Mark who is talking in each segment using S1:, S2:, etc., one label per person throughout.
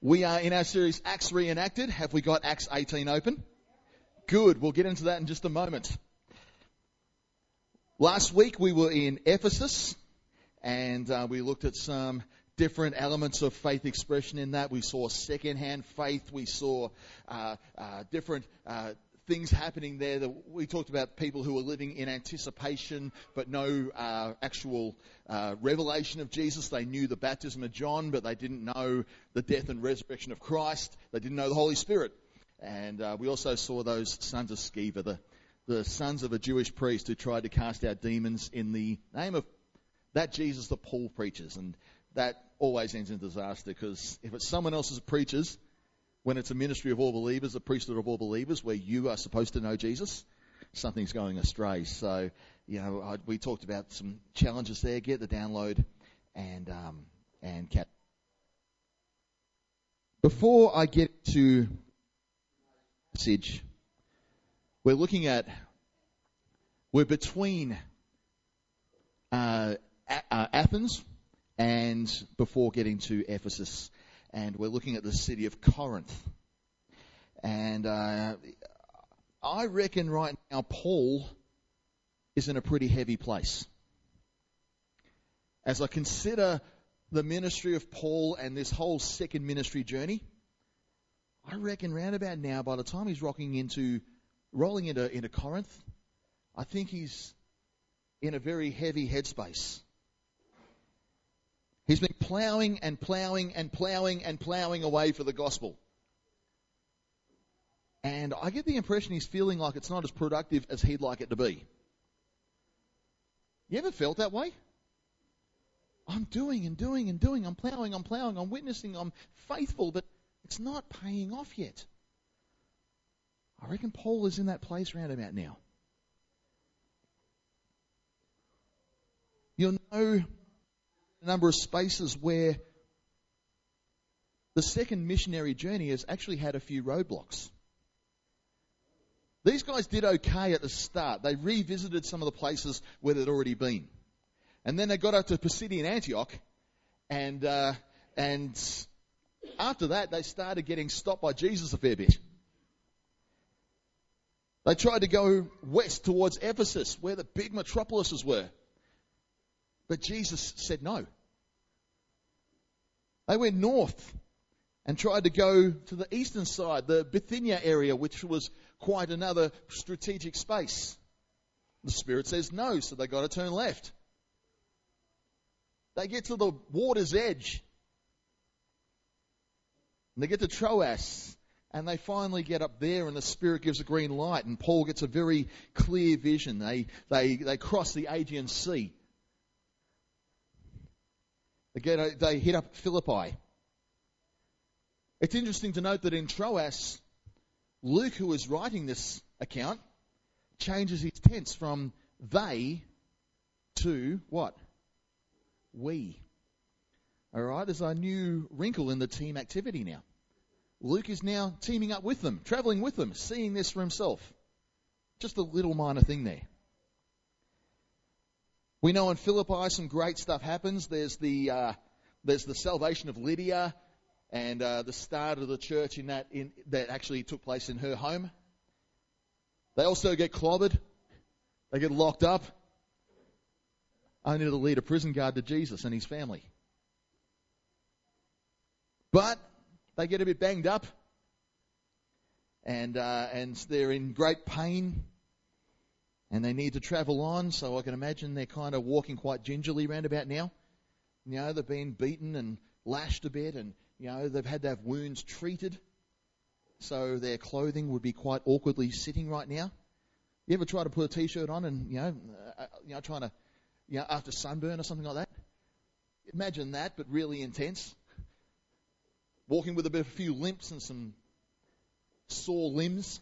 S1: We are in our series Acts Reenacted. Have we got Acts 18 open? Good. We'll get into that in just a moment. Last week we were in Ephesus and uh, we looked at some different elements of faith expression in that. We saw second-hand faith. We saw uh, uh, different uh, things happening there. That we talked about people who were living in anticipation, but no uh, actual uh, revelation of Jesus. They knew the baptism of John, but they didn't know the death and resurrection of Christ. They didn't know the Holy Spirit. And uh, we also saw those sons of Sceva, the, the sons of a Jewish priest who tried to cast out demons in the name of that Jesus that Paul preaches. And that always ends in disaster because if it's someone else's preachers, when it's a ministry of all believers, a priesthood of all believers, where you are supposed to know Jesus, something's going astray. So, you know, I, we talked about some challenges there. Get the download and um, and cap. Before I get to message, we're looking at we're between uh, uh, Athens and before getting to Ephesus and we're looking at the city of Corinth. And uh, I reckon right now Paul is in a pretty heavy place. As I consider the ministry of Paul and this whole second ministry journey, I reckon round about now, by the time he's rocking into, rolling into, into Corinth, I think he's in a very heavy headspace. He's been ploughing and ploughing and ploughing and ploughing away for the gospel. And I get the impression he's feeling like it's not as productive as he'd like it to be. You ever felt that way? I'm doing and doing and doing. I'm ploughing, I'm ploughing, I'm witnessing, I'm faithful, but it's not paying off yet. I reckon Paul is in that place round about now. You'll know a number of spaces where the second missionary journey has actually had a few roadblocks. These guys did okay at the start. They revisited some of the places where they'd already been. And then they got up to Pisidian Antioch, and, uh, and after that, they started getting stopped by Jesus a fair bit. They tried to go west towards Ephesus, where the big metropolises were. But Jesus said no. They went north and tried to go to the eastern side, the Bithynia area, which was quite another strategic space. The Spirit says no, so they got to turn left. They get to the water's edge. And they get to Troas, and they finally get up there, and the Spirit gives a green light, and Paul gets a very clear vision. They, they, they cross the Aegean Sea. Again, uh, they hit up Philippi. It's interesting to note that in Troas, Luke, who is writing this account, changes his tense from they to what? We. Alright, there's a new wrinkle in the team activity now. Luke is now teaming up with them, traveling with them, seeing this for himself. Just a little minor thing there. We know in Philippi some great stuff happens. There's the uh, there's the salvation of Lydia and uh, the start of the church in that in, that actually took place in her home. They also get clobbered. They get locked up. Only to lead a prison guard to Jesus and his family. But they get a bit banged up, and uh, and they're in great pain and they need to travel on, so I can imagine they're kind of walking quite gingerly round about now. You know, they've been beaten and lashed a bit, and, you know, they've had to have wounds treated, so their clothing would be quite awkwardly sitting right now. You ever try to put a t-shirt on and, you know, uh, you know, trying to, you know, after sunburn or something like that? Imagine that, but really intense. Walking with a bit a few limps and some sore limbs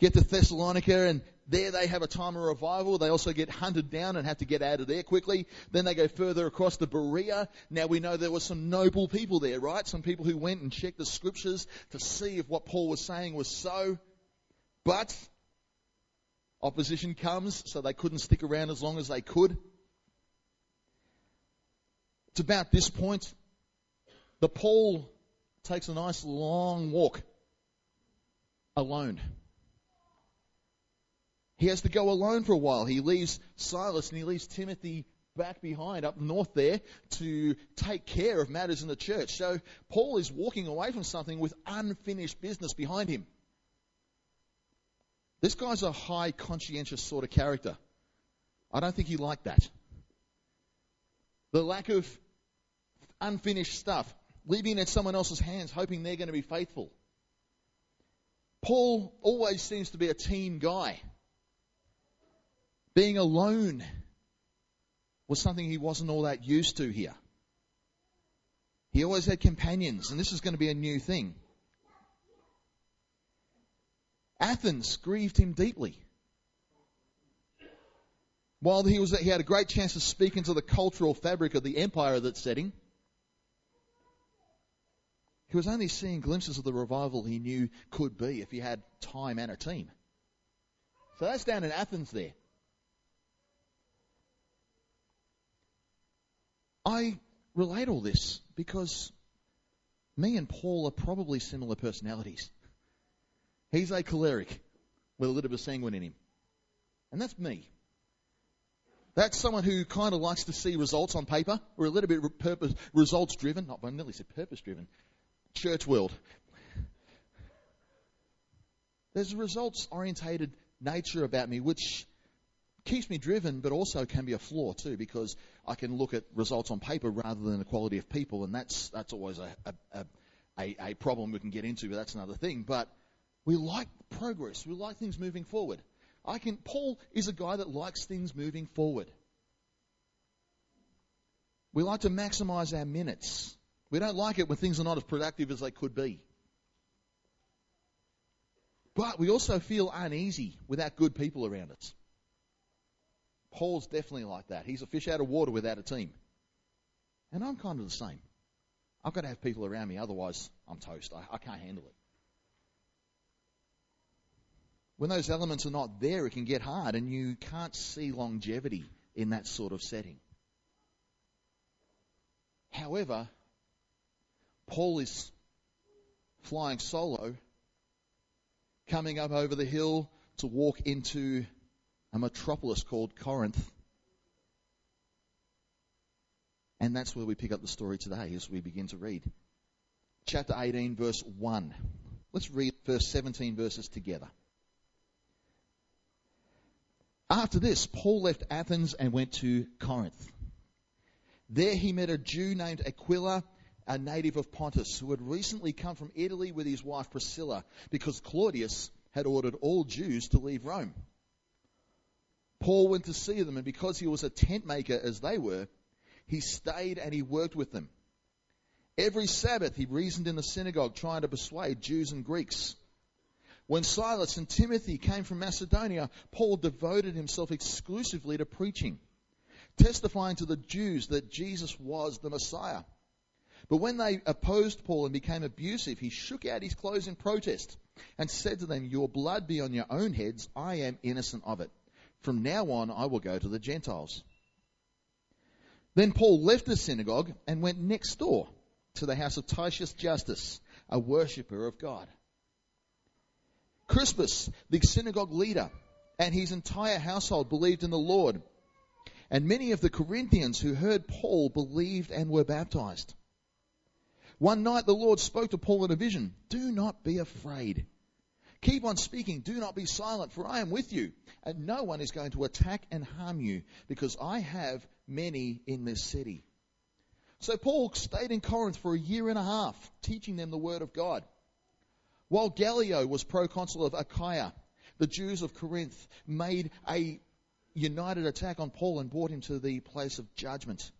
S1: get to Thessalonica and there they have a time of revival. They also get hunted down and have to get out of there quickly. Then they go further across to Berea. Now we know there were some noble people there, right? Some people who went and checked the scriptures to see if what Paul was saying was so. But opposition comes, so they couldn't stick around as long as they could. It's about this point that Paul takes a nice long walk alone. He has to go alone for a while. He leaves Silas and he leaves Timothy back behind up north there to take care of matters in the church. So Paul is walking away from something with unfinished business behind him. This guy's a high conscientious sort of character. I don't think he liked that. The lack of unfinished stuff, leaving it in someone else's hands, hoping they're going to be faithful. Paul always seems to be a team guy. Being alone was something he wasn't all that used to here. He always had companions, and this is going to be a new thing. Athens grieved him deeply. While he was, he had a great chance to speak into the cultural fabric of the empire that's setting. He was only seeing glimpses of the revival he knew could be if he had time and a team. So that's down in Athens there. I relate all this because me and Paul are probably similar personalities. He's a choleric with a little bit of sanguine in him. And that's me. That's someone who kind of likes to see results on paper. We're a little bit purpose, results driven. Not, I nearly said purpose driven. Church world. There's a results orientated nature about me which keeps me driven, but also can be a flaw too, because I can look at results on paper rather than the quality of people, and that's that's always a a, a, a problem we can get into, but that's another thing. But we like progress. We like things moving forward. I can, Paul is a guy that likes things moving forward. We like to maximize our minutes. We don't like it when things are not as productive as they could be. But we also feel uneasy without good people around us. Paul's definitely like that. He's a fish out of water without a team. And I'm kind of the same. I've got to have people around me, otherwise I'm toast. I, I can't handle it when those elements are not there, it can get hard and you can't see longevity in that sort of setting. However, Paul is flying solo, coming up over the hill to walk into a metropolis called Corinth. And that's where we pick up the story today as we begin to read. Chapter 18, verse 1. Let's read verse 17 verses together. After this, Paul left Athens and went to Corinth. There he met a Jew named Aquila, a native of Pontus, who had recently come from Italy with his wife Priscilla because Claudius had ordered all Jews to leave Rome. Paul went to see them, and because he was a tent maker as they were, he stayed and he worked with them. Every Sabbath he reasoned in the synagogue, trying to persuade Jews and Greeks. When Silas and Timothy came from Macedonia, Paul devoted himself exclusively to preaching, testifying to the Jews that Jesus was the Messiah. But when they opposed Paul and became abusive, he shook out his clothes in protest and said to them, Your blood be on your own heads. I am innocent of it. From now on, I will go to the Gentiles. Then Paul left the synagogue and went next door to the house of Titius Justus, a worshipper of God. Crispus, the synagogue leader, and his entire household believed in the Lord. And many of the Corinthians who heard Paul believed and were baptized. One night the Lord spoke to Paul in a vision Do not be afraid. Keep on speaking. Do not be silent, for I am with you. And no one is going to attack and harm you, because I have many in this city. So Paul stayed in Corinth for a year and a half, teaching them the word of God. While Gallio was proconsul of Achaia, the Jews of Corinth made a united attack on Paul and brought him to the place of judgment.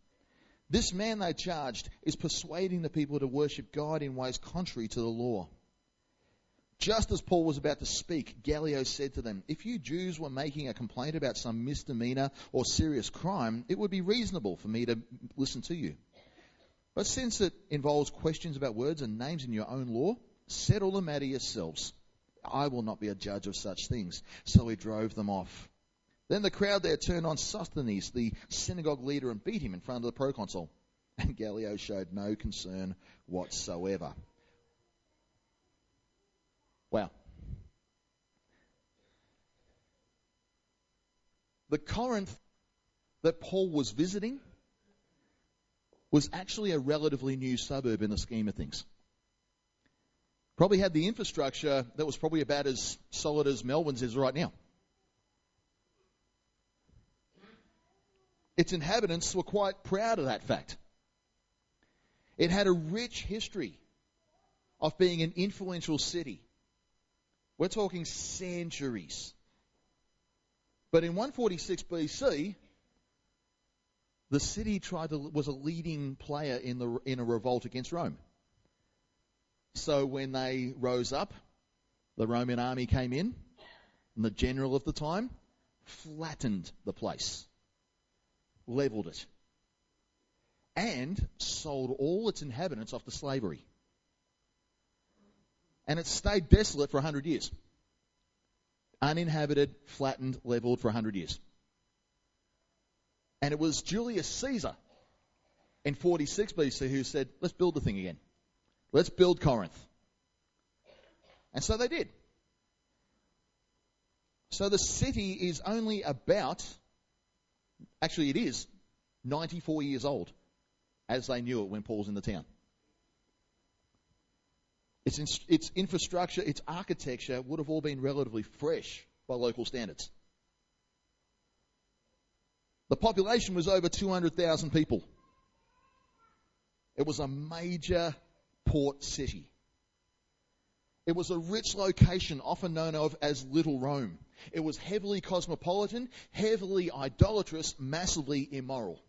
S1: This man, they charged, is persuading the people to worship God in ways contrary to the law. Just as Paul was about to speak, Gallio said to them, If you Jews were making a complaint about some misdemeanor or serious crime, it would be reasonable for me to listen to you. But since it involves questions about words and names in your own law, Settle the matter yourselves. I will not be a judge of such things. So he drove them off. Then the crowd there turned on Sosthenes, the synagogue leader, and beat him in front of the proconsul. And Gallio showed no concern whatsoever. Wow. The Corinth that Paul was visiting was actually a relatively new suburb in the scheme of things. Probably had the infrastructure that was probably about as solid as Melbourne's is right now. Its inhabitants were quite proud of that fact. It had a rich history of being an influential city. We're talking centuries. But in 146 BC, the city tried to, was a leading player in, the, in a revolt against Rome. So when they rose up, the Roman army came in, and the general of the time flattened the place, leveled it, and sold all its inhabitants off to slavery. And it stayed desolate for 100 years. Uninhabited, flattened, leveled for 100 years. And it was Julius Caesar in 46 BC who said, let's build the thing again. Let's build Corinth. And so they did. So the city is only about, actually it is, 94 years old as they knew it when Paul's in the town. Its, in, its infrastructure, its architecture would have all been relatively fresh by local standards. The population was over 200,000 people. It was a major port city. It was a rich location, often known of as Little Rome. It was heavily cosmopolitan, heavily idolatrous, massively immoral.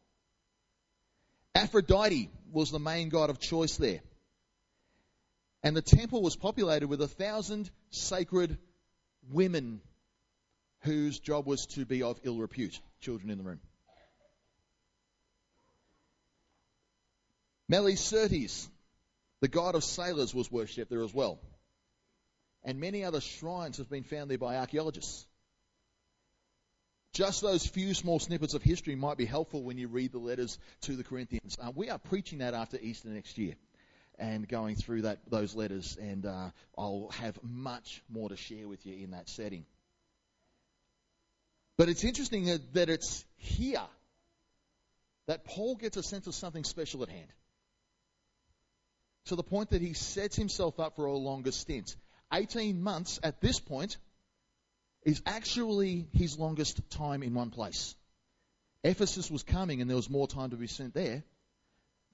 S1: Aphrodite was the main god of choice there. And the temple was populated with a thousand sacred women whose job was to be of ill repute, children in the room. Melicertes, the god of sailors, was worshipped there as well. And many other shrines have been found there by archaeologists. Just those few small snippets of history might be helpful when you read the letters to the Corinthians. Uh, we are preaching that after Easter next year and going through that those letters, and uh, I'll have much more to share with you in that setting. But it's interesting that, that it's here that Paul gets a sense of something special at hand. To the point that he sets himself up for a longer stint. 18 months at this point is actually his longest time in one place. Ephesus was coming and there was more time to be spent there.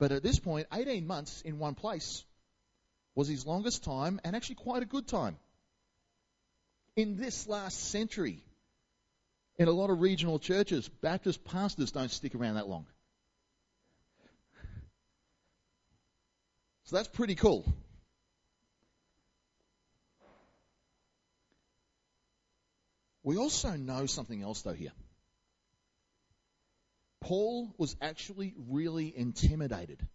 S1: But at this point, 18 months in one place was his longest time and actually quite a good time. In this last century, in a lot of regional churches, Baptist pastors don't stick around that long. So that's pretty cool. We also know something else, though, here. Paul was actually really intimidated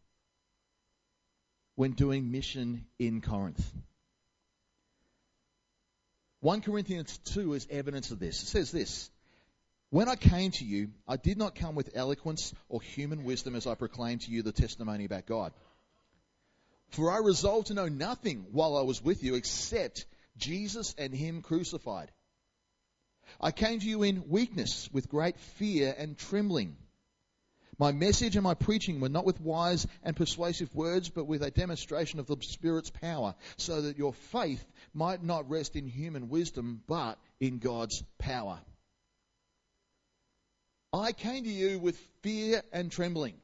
S1: when doing mission in Corinth. 1 Corinthians 2 is evidence of this. It says this When I came to you, I did not come with eloquence or human wisdom as I proclaimed to you the testimony about God. For I resolved to know nothing while I was with you except Jesus and Him crucified. I came to you in weakness, with great fear and trembling. My message and my preaching were not with wise and persuasive words, but with a demonstration of the Spirit's power, so that your faith might not rest in human wisdom, but in God's power. I came to you with fear and trembling.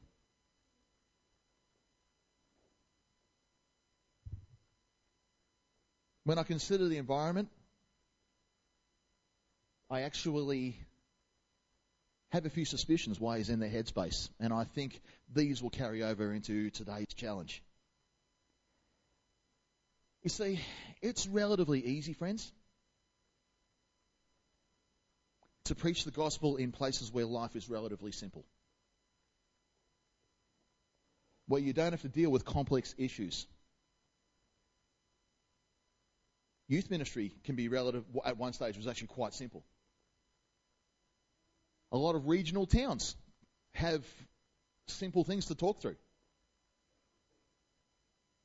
S1: When I consider the environment, I actually have a few suspicions why he's in their headspace, and I think these will carry over into today's challenge. You see, it's relatively easy, friends, to preach the gospel in places where life is relatively simple. Where you don't have to deal with complex issues. Youth ministry can be relative, at one stage, was actually quite simple. A lot of regional towns have simple things to talk through.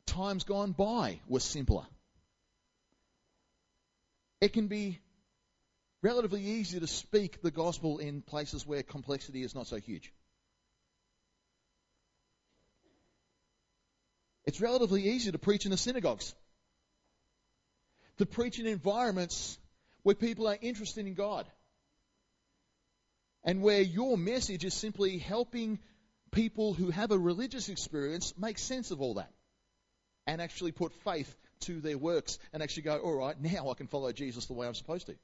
S1: times gone by were simpler. It can be relatively easy to speak the gospel in places where complexity is not so huge. It's relatively easy to preach in the synagogues, to preach in environments where people are interested in God, and where your message is simply helping people who have a religious experience make sense of all that and actually put faith to their works and actually go, all right, now I can follow Jesus the way I'm supposed to.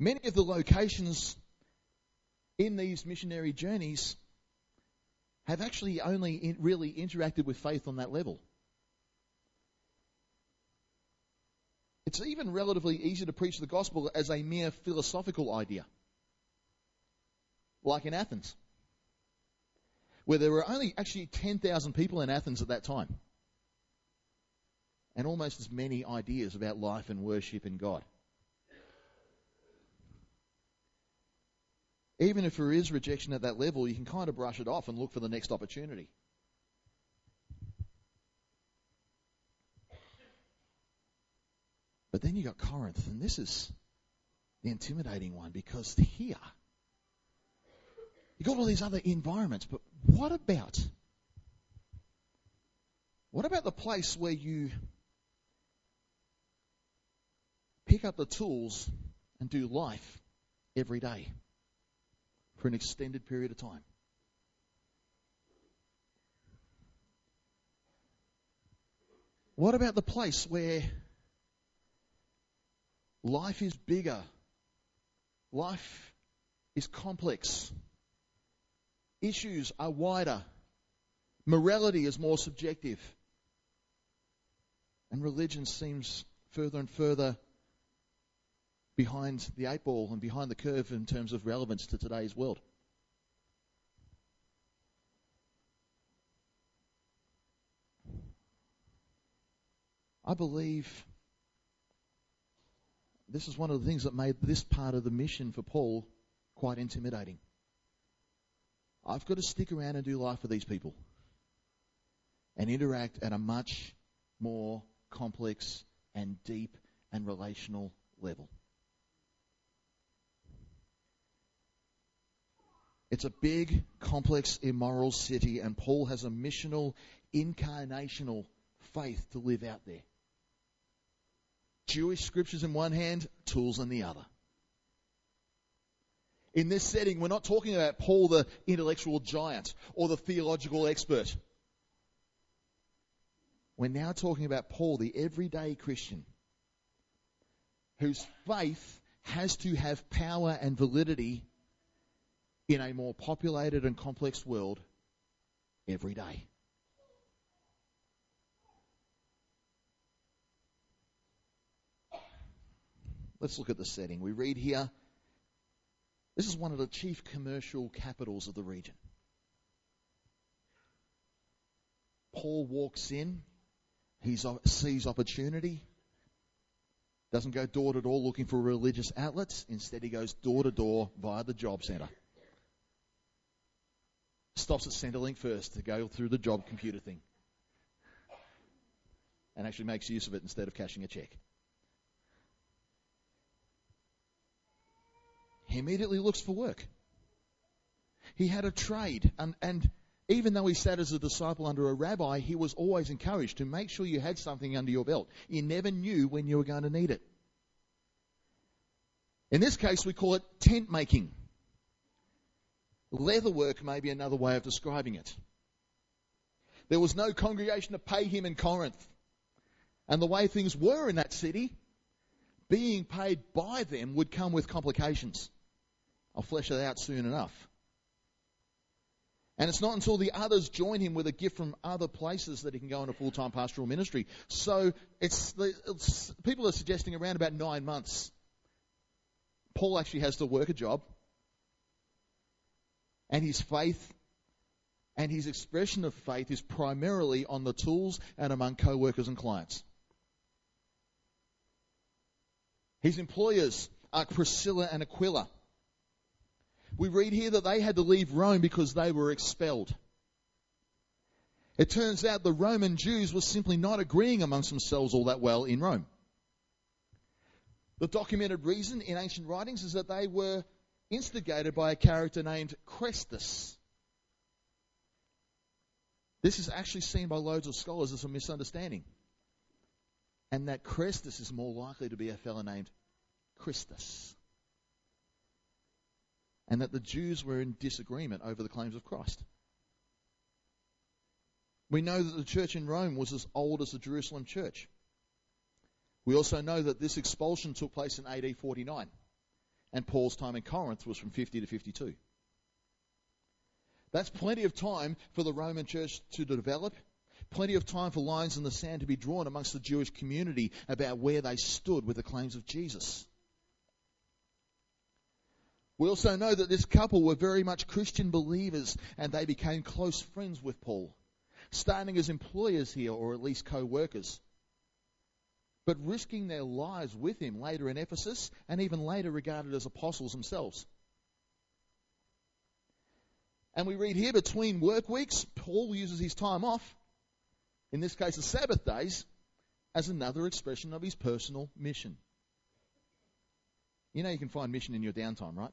S1: Many of the locations in these missionary journeys have actually only really interacted with faith on that level. It's even relatively easy to preach the gospel as a mere philosophical idea, like in Athens, where there were only actually 10,000 people in Athens at that time, and almost as many ideas about life and worship and God. even if there is rejection at that level, you can kind of brush it off and look for the next opportunity. But then you got Corinth, and this is the intimidating one because here you got all these other environments, but what about what about the place where you pick up the tools and do life every day? for an extended period of time. What about the place where life is bigger? Life is complex. Issues are wider. Morality is more subjective. And religion seems further and further behind the eight ball and behind the curve in terms of relevance to today's world. I believe this is one of the things that made this part of the mission for Paul quite intimidating. I've got to stick around and do life with these people and interact at a much more complex and deep and relational level. It's a big, complex, immoral city, and Paul has a missional, incarnational faith to live out there. Jewish scriptures in one hand, tools in the other. In this setting, we're not talking about Paul the intellectual giant or the theological expert. We're now talking about Paul, the everyday Christian, whose faith has to have power and validity in a more populated and complex world every day. Let's look at the setting. We read here this is one of the chief commercial capitals of the region. Paul walks in, he sees opportunity, doesn't go door to door looking for religious outlets, instead, he goes door to door via the job centre stops at Centrelink first to go through the job computer thing and actually makes use of it instead of cashing a check. He immediately looks for work. He had a trade, and, and even though he sat as a disciple under a rabbi, he was always encouraged to make sure you had something under your belt. You never knew when you were going to need it. In this case, we call it tent making. Leatherwork may be another way of describing it. There was no congregation to pay him in Corinth. And the way things were in that city, being paid by them would come with complications. I'll flesh it out soon enough. And it's not until the others join him with a gift from other places that he can go into full time pastoral ministry. So it's, it's, people are suggesting around about nine months. Paul actually has to work a job and his faith and his expression of faith is primarily on the tools and among co-workers and clients. His employers are Priscilla and Aquila. We read here that they had to leave Rome because they were expelled. It turns out the Roman Jews were simply not agreeing amongst themselves all that well in Rome. The documented reason in ancient writings is that they were instigated by a character named Chrestus. This is actually seen by loads of scholars as a misunderstanding. And that Chrestus is more likely to be a fellow named Christus. And that the Jews were in disagreement over the claims of Christ. We know that the church in Rome was as old as the Jerusalem church. We also know that this expulsion took place in AD 49, and Paul's time in Corinth was from 50 to 52. That's plenty of time for the Roman church to develop, plenty of time for lines in the sand to be drawn amongst the Jewish community about where they stood with the claims of Jesus. We also know that this couple were very much Christian believers and they became close friends with Paul standing as employers here, or at least co workers, but risking their lives with him later in Ephesus and even later regarded as apostles themselves. And we read here between work weeks, Paul uses his time off, in this case the Sabbath days, as another expression of his personal mission. You know you can find mission in your downtime, right?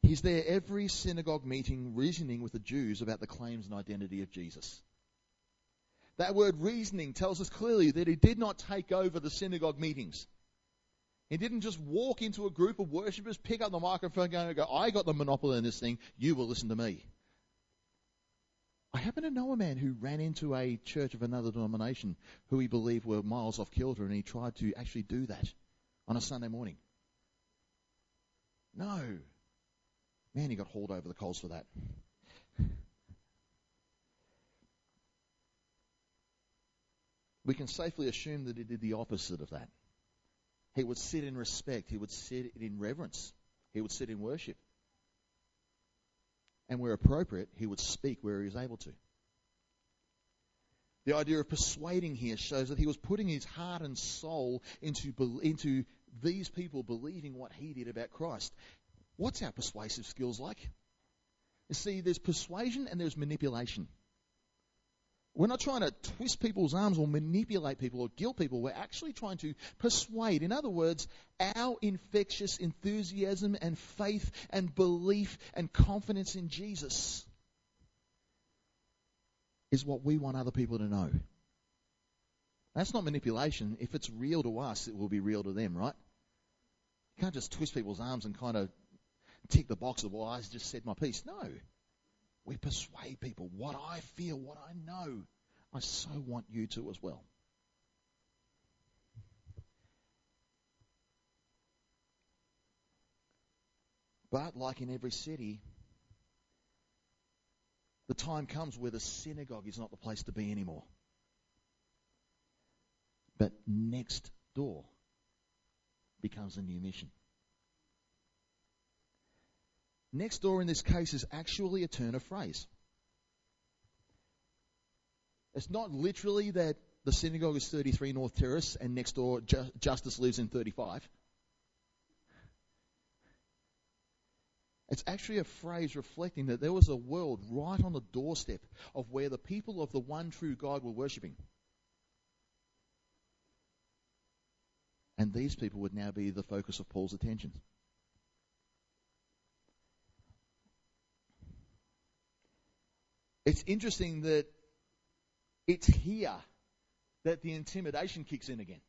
S1: He's there every synagogue meeting reasoning with the Jews about the claims and identity of Jesus. That word reasoning tells us clearly that he did not take over the synagogue meetings. He didn't just walk into a group of worshippers, pick up the microphone, and go, I got the monopoly on this thing, you will listen to me. I happen to know a man who ran into a church of another denomination who he believed were miles off kilter, and he tried to actually do that on a Sunday morning. No. Man, he got hauled over the coals for that. We can safely assume that he did the opposite of that. He would sit in respect, he would sit in reverence, he would sit in worship. And where appropriate, he would speak where he was able to. The idea of persuading here shows that he was putting his heart and soul into, into these people believing what he did about Christ. What's our persuasive skills like? You see, there's persuasion and there's manipulation. We're not trying to twist people's arms or manipulate people or guilt people. We're actually trying to persuade. In other words, our infectious enthusiasm and faith and belief and confidence in Jesus is what we want other people to know. That's not manipulation. If it's real to us, it will be real to them, right? You can't just twist people's arms and kind of tick the box of, well, I just said my piece. No. We persuade people what I feel, what I know. I so want you to as well. But, like in every city, the time comes where the synagogue is not the place to be anymore. But next door becomes a new mission. Next door in this case is actually a turn of phrase. It's not literally that the synagogue is 33 North Terrace and next door Ju- Justus lives in 35. It's actually a phrase reflecting that there was a world right on the doorstep of where the people of the one true God were worshipping. And these people would now be the focus of Paul's attention. It's interesting that it's here that the intimidation kicks in again.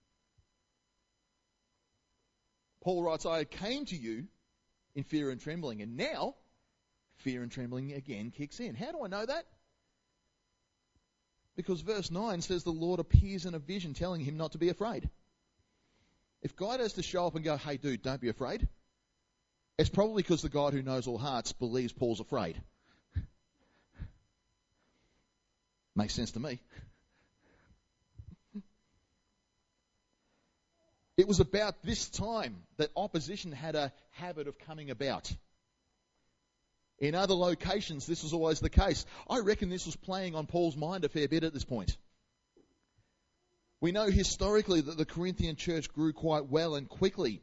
S1: Paul writes, I came to you in fear and trembling, and now fear and trembling again kicks in. How do I know that? Because verse 9 says the Lord appears in a vision telling him not to be afraid. If God has to show up and go, hey dude, don't be afraid, it's probably because the God who knows all hearts believes Paul's afraid. Makes sense to me. It was about this time that opposition had a habit of coming about. In other locations, this was always the case. I reckon this was playing on Paul's mind a fair bit at this point. We know historically that the Corinthian church grew quite well and quickly.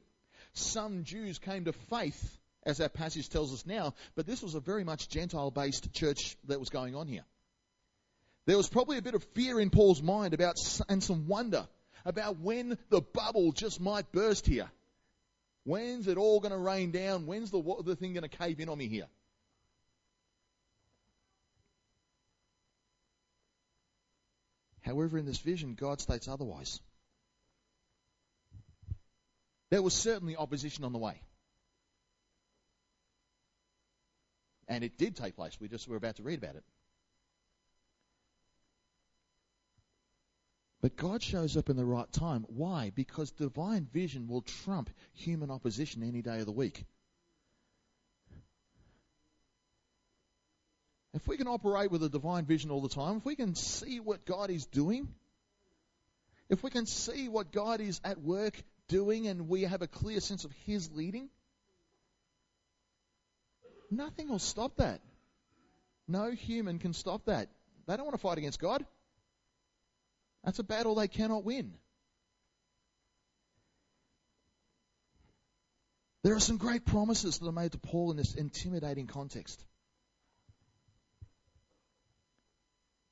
S1: Some Jews came to faith as our passage tells us now, but this was a very much Gentile based church that was going on here. There was probably a bit of fear in Paul's mind about, and some wonder about when the bubble just might burst here. When's it all going to rain down? When's the, the thing going to cave in on me here? However, in this vision, God states otherwise. There was certainly opposition on the way. And it did take place. We just were about to read about it. But God shows up in the right time. Why? Because divine vision will trump human opposition any day of the week. If we can operate with a divine vision all the time, if we can see what God is doing, if we can see what God is at work doing and we have a clear sense of His leading, nothing will stop that. No human can stop that. They don't want to fight against God. That's a battle they cannot win. There are some great promises that are made to Paul in this intimidating context.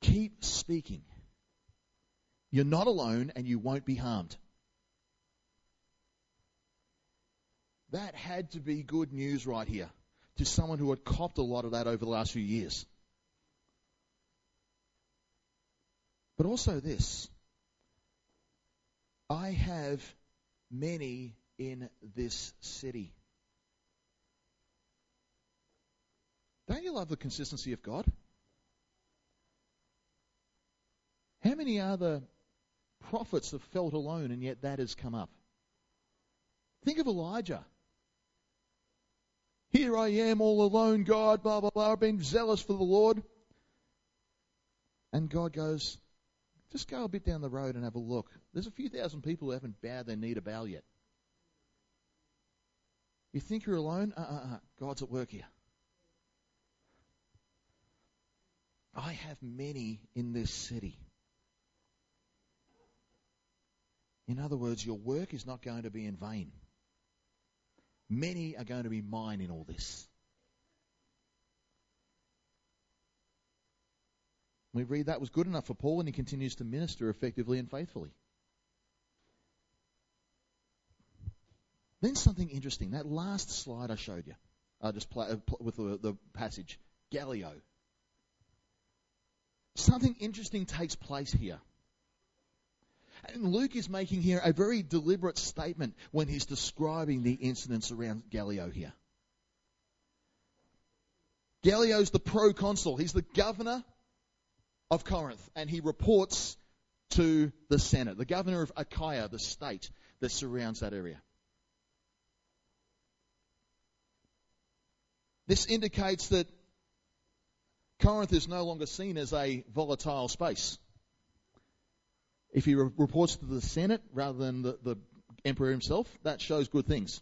S1: Keep speaking. You're not alone and you won't be harmed. That had to be good news right here to someone who had copped a lot of that over the last few years. But also this I have many in this city. Don't you love the consistency of God? How many other prophets have felt alone and yet that has come up? Think of Elijah. Here I am all alone, God, blah, blah, blah. I've been zealous for the Lord. And God goes, just go a bit down the road and have a look. There's a few thousand people who haven't bowed their knee to Baal yet. You think you're alone? Uh uh uh. God's at work here. I have many in this city. In other words, your work is not going to be in vain. Many are going to be mine in all this. We read that was good enough for Paul, and he continues to minister effectively and faithfully. Then something interesting. That last slide I showed you, I just play, uh, with the, the passage, Gallio. Something interesting takes place here. And Luke is making here a very deliberate statement when he's describing the incidents around Gallio here. Gallio's the proconsul. He's the governor of Corinth, and he reports to the Senate, the governor of Achaia, the state that surrounds that area. This indicates that Corinth is no longer seen as a volatile space. If he re- reports to the Senate rather than the, the emperor himself, that shows good things.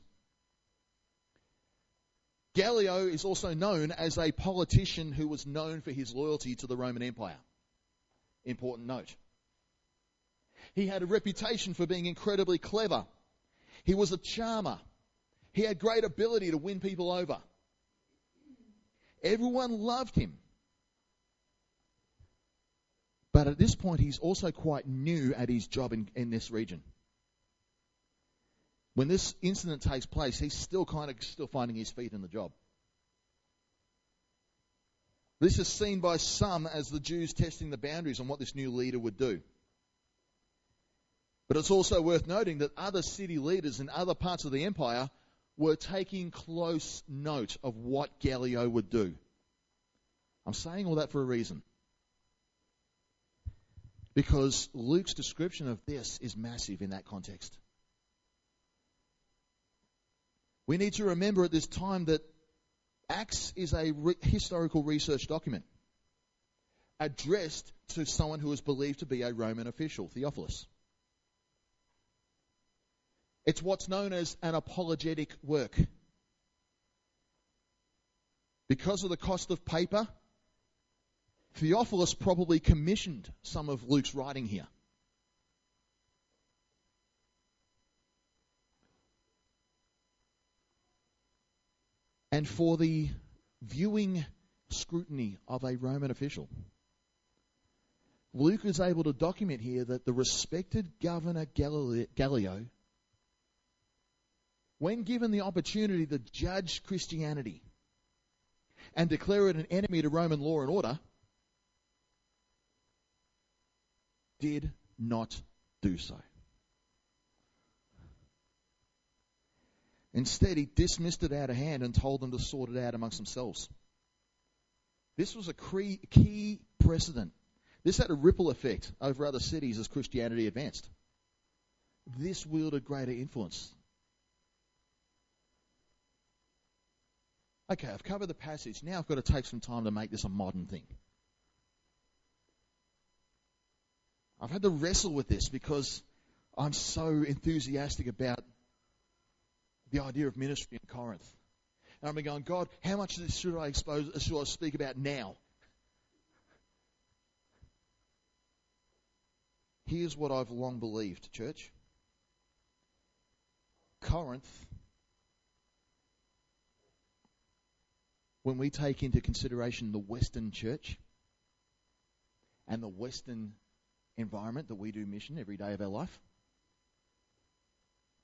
S1: Gallio is also known as a politician who was known for his loyalty to the Roman Empire. Important note. He had a reputation for being incredibly clever. He was a charmer. He had great ability to win people over. Everyone loved him. But at this point, he's also quite new at his job in, in this region. When this incident takes place, he's still kind of still finding his feet in the job. This is seen by some as the Jews testing the boundaries on what this new leader would do. But it's also worth noting that other city leaders in other parts of the empire were taking close note of what Gallio would do. I'm saying all that for a reason. Because Luke's description of this is massive in that context. We need to remember at this time that Acts is a re- historical research document addressed to someone who is believed to be a Roman official, Theophilus. It's what's known as an apologetic work. Because of the cost of paper, Theophilus probably commissioned some of Luke's writing here. And for the viewing scrutiny of a Roman official. Luke is able to document here that the respected governor Gallio, when given the opportunity to judge Christianity and declare it an enemy to Roman law and order, did not do so. Instead, he dismissed it out of hand and told them to sort it out amongst themselves. This was a key precedent. This had a ripple effect over other cities as Christianity advanced. This wielded greater influence. Okay, I've covered the passage. Now I've got to take some time to make this a modern thing. I've had to wrestle with this because I'm so enthusiastic about the idea of ministry in Corinth. And I'm going, God, how much of this should I expose, should I speak about now? Here's what I've long believed, church. Corinth, when we take into consideration the Western church and the Western environment that we do mission every day of our life,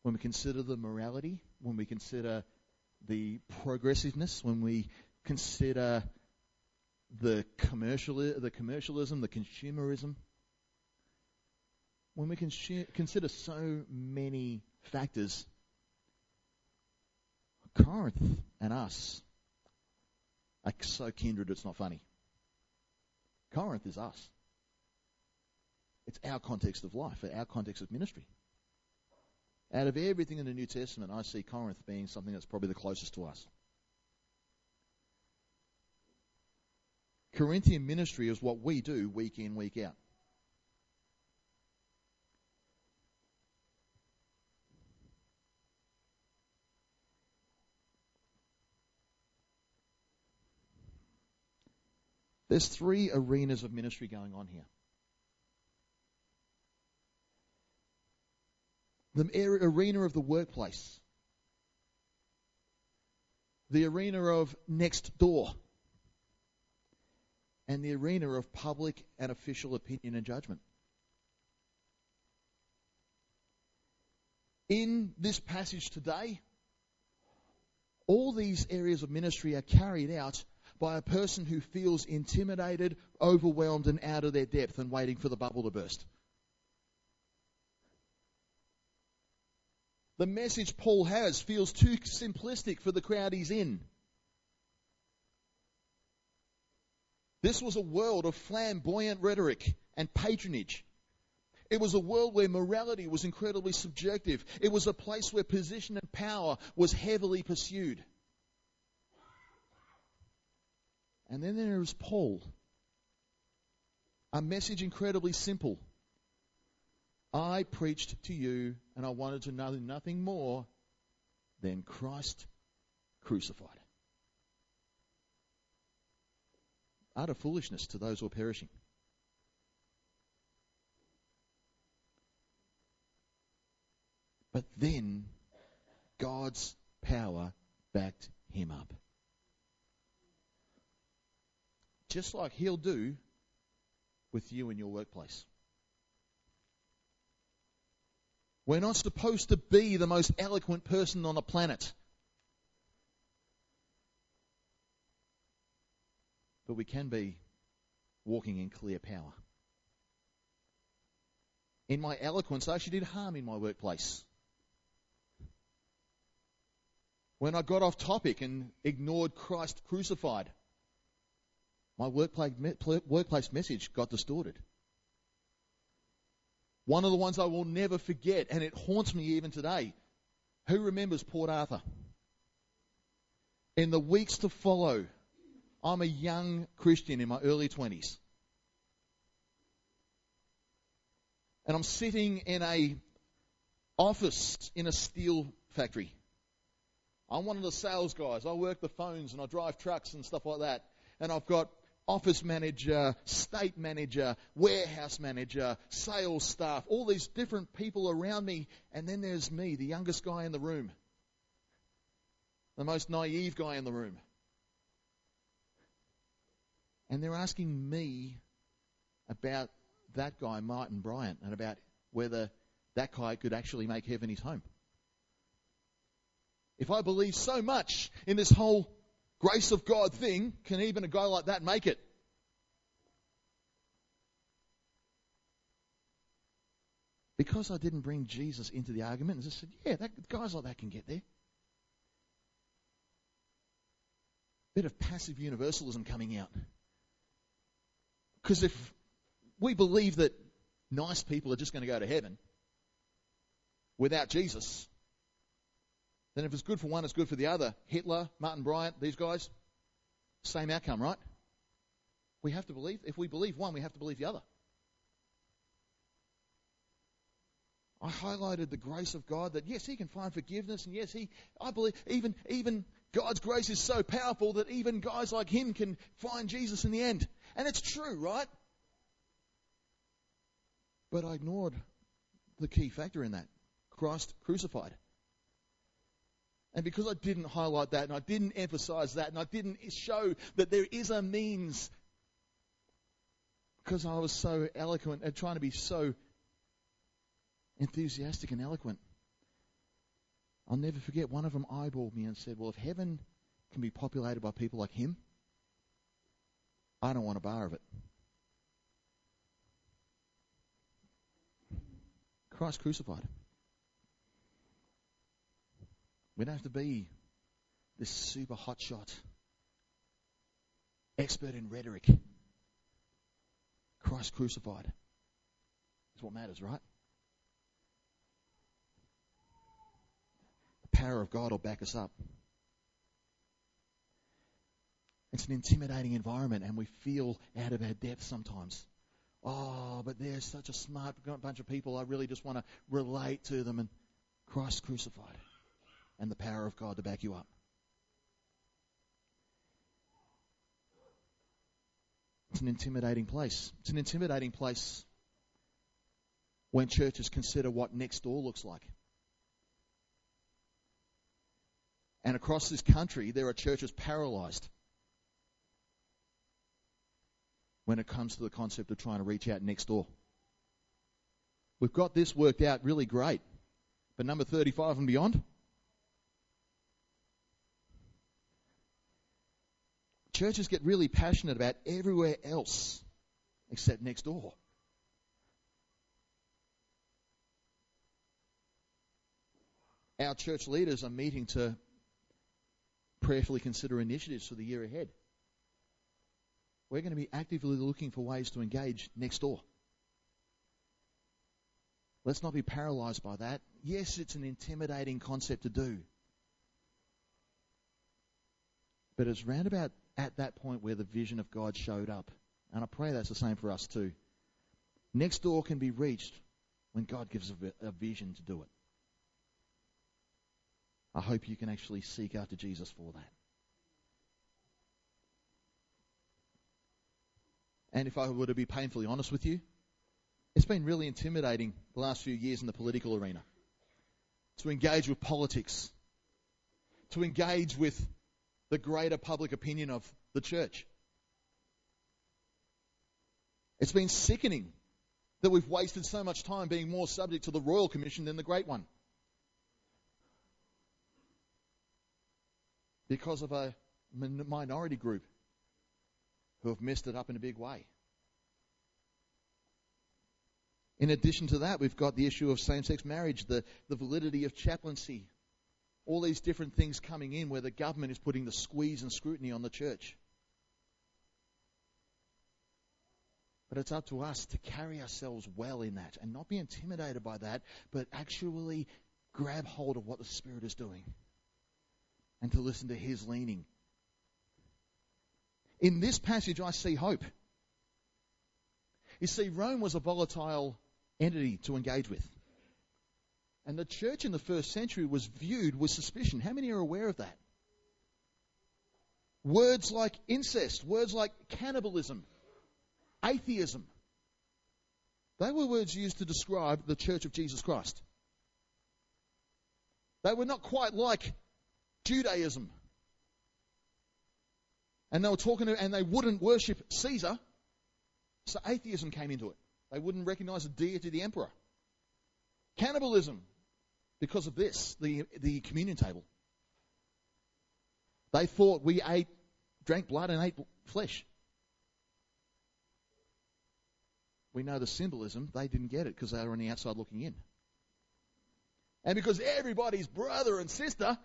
S1: when we consider the morality, when we consider the progressiveness, when we consider the commercial, the commercialism, the consumerism, when we consider so many factors, Corinth and us are so kindred it's not funny. Corinth is us. It's our context of life, our context of ministry. Out of everything in the New Testament, I see Corinth being something that's probably the closest to us. Corinthian ministry is what we do week in, week out. There's three arenas of ministry going on here. The arena of the workplace, the arena of next door, and the arena of public and official opinion and judgment. In this passage today, all these areas of ministry are carried out by a person who feels intimidated, overwhelmed, and out of their depth and waiting for the bubble to burst. The message Paul has feels too simplistic for the crowd he's in. This was a world of flamboyant rhetoric and patronage. It was a world where morality was incredibly subjective. It was a place where position and power was heavily pursued. And then there is Paul. A message incredibly simple I preached to you and I wanted to know nothing more than Christ crucified. Utter foolishness to those who are perishing. But then God's power backed him up. Just like he'll do with you in your workplace. We're not supposed to be the most eloquent person on the planet. But we can be walking in clear power. In my eloquence, I actually did harm in my workplace. When I got off topic and ignored Christ crucified, my workplace, message got distorted. One of the ones I will never forget, and it haunts me even today. Who remembers Port Arthur? In the weeks to follow, I'm a young Christian in my early 20s. And I'm sitting in a office in a steel factory. I'm one of the sales guys. I work the phones and I drive trucks and stuff like that. And I've got office manager, state manager, warehouse manager, sales staff, all these different people around me. And then there's me, the youngest guy in the room. the most naive guy in the room. And they're asking me about that guy, Martin Bryant, and about whether that guy could actually make heaven his home. If I believe so much in this whole grace of God thing, can even a guy like that make it? Because I didn't bring Jesus into the argument and just said, yeah, that, guys like that can get there. Bit of passive universalism coming out. Because if we believe that nice people are just going to go to heaven without Jesus, then if it's good for one, it's good for the other. Hitler, Martin Bryant, these guys, same outcome, right? We have to believe. If we believe one, we have to believe the other. I highlighted the grace of God that yes, He can find forgiveness, and yes, He, I believe, even, even God's grace is so powerful that even guys like Him can find Jesus in the end. And it's true, right? But I ignored the key factor in that Christ crucified. And because I didn't highlight that and I didn't emphasize that and I didn't show that there is a means, because I was so eloquent and trying to be so enthusiastic and eloquent. I'll never forget one of them eyeballed me and said, Well, if heaven can be populated by people like him, I don't want a bar of it. Christ crucified. We don't have to be this super hotshot, expert in rhetoric. Christ crucified is what matters, right? The power of God will back us up. It's an intimidating environment, and we feel out of our depth sometimes. Oh, but they're such a smart bunch of people. I really just want to relate to them. And Christ crucified, and the power of God to back you up. It's an intimidating place. It's an intimidating place when churches consider what next door looks like. And across this country, there are churches paralyzed when it comes to the concept of trying to reach out next door. We've got this worked out really great. But number 35 and beyond, churches get really passionate about everywhere else except next door. Our church leaders are meeting to prayerfully consider initiatives for the year ahead. We're going to be actively looking for ways to engage next door. Let's not be paralyzed by that. Yes, it's an intimidating concept to do. But it's round about at that point where the vision of God showed up. And I pray that's the same for us too. Next door can be reached when God gives a, vision to do it. I hope you can actually seek after Jesus for that. And if I were to be painfully honest with you, it's been really intimidating the last few years in the political arena to engage with politics, to engage with the greater public opinion of the church. It's been sickening that we've wasted so much time being more subject to the Royal Commission than the Great One. because of a minority group who have messed it up in a big way. In addition to that, we've got the issue of same sex marriage, the, the validity of chaplaincy, all these different things coming in where the government is putting the squeeze and scrutiny on the church. But it's up to us to carry ourselves well in that and not be intimidated by that, but actually grab hold of what the Spirit is doing and to listen to his leaning. In this passage, I see hope. You see, Rome was a volatile entity to engage with. And the church in the first century was viewed with suspicion. How many are aware of that? Words like incest, words like cannibalism, atheism, they were words used to describe the church of Jesus Christ. They were not quite like Judaism. And they were talking, to, and they wouldn't worship Caesar, so atheism came into it. They wouldn't recognize the deity the emperor. Cannibalism, because of this, the, the communion table. They thought we ate, drank blood and ate flesh. We know the symbolism. They didn't get it because they were on the outside looking in. And because everybody's brother and sister,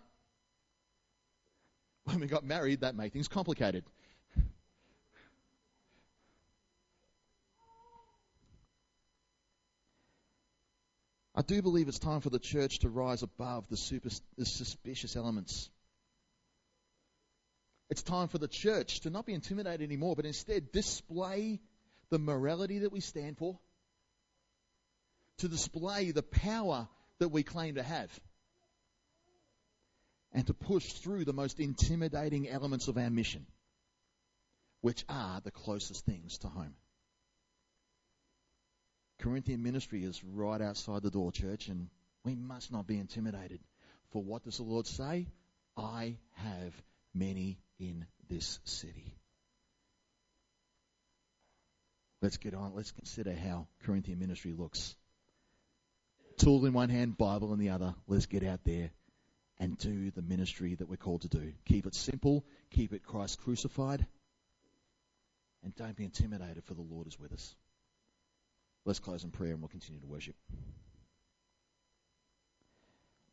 S1: when we got married, that made things complicated. Do believe it's time for the church to rise above the, super, the suspicious elements. It's time for the church to not be intimidated anymore, but instead display the morality that we stand for, to display the power that we claim to have, and to push through the most intimidating elements of our mission, which are the closest things to home. Corinthian ministry is right outside the door, church, and we must not be intimidated. For what does the Lord say? I have many in this city. Let's get on. Let's consider how Corinthian ministry looks. Tool in one hand, Bible in the other. Let's get out there and do the ministry that we're called to do. Keep it simple. Keep it Christ crucified. And don't be intimidated, for the Lord is with us. Let's close in prayer and we'll continue to worship.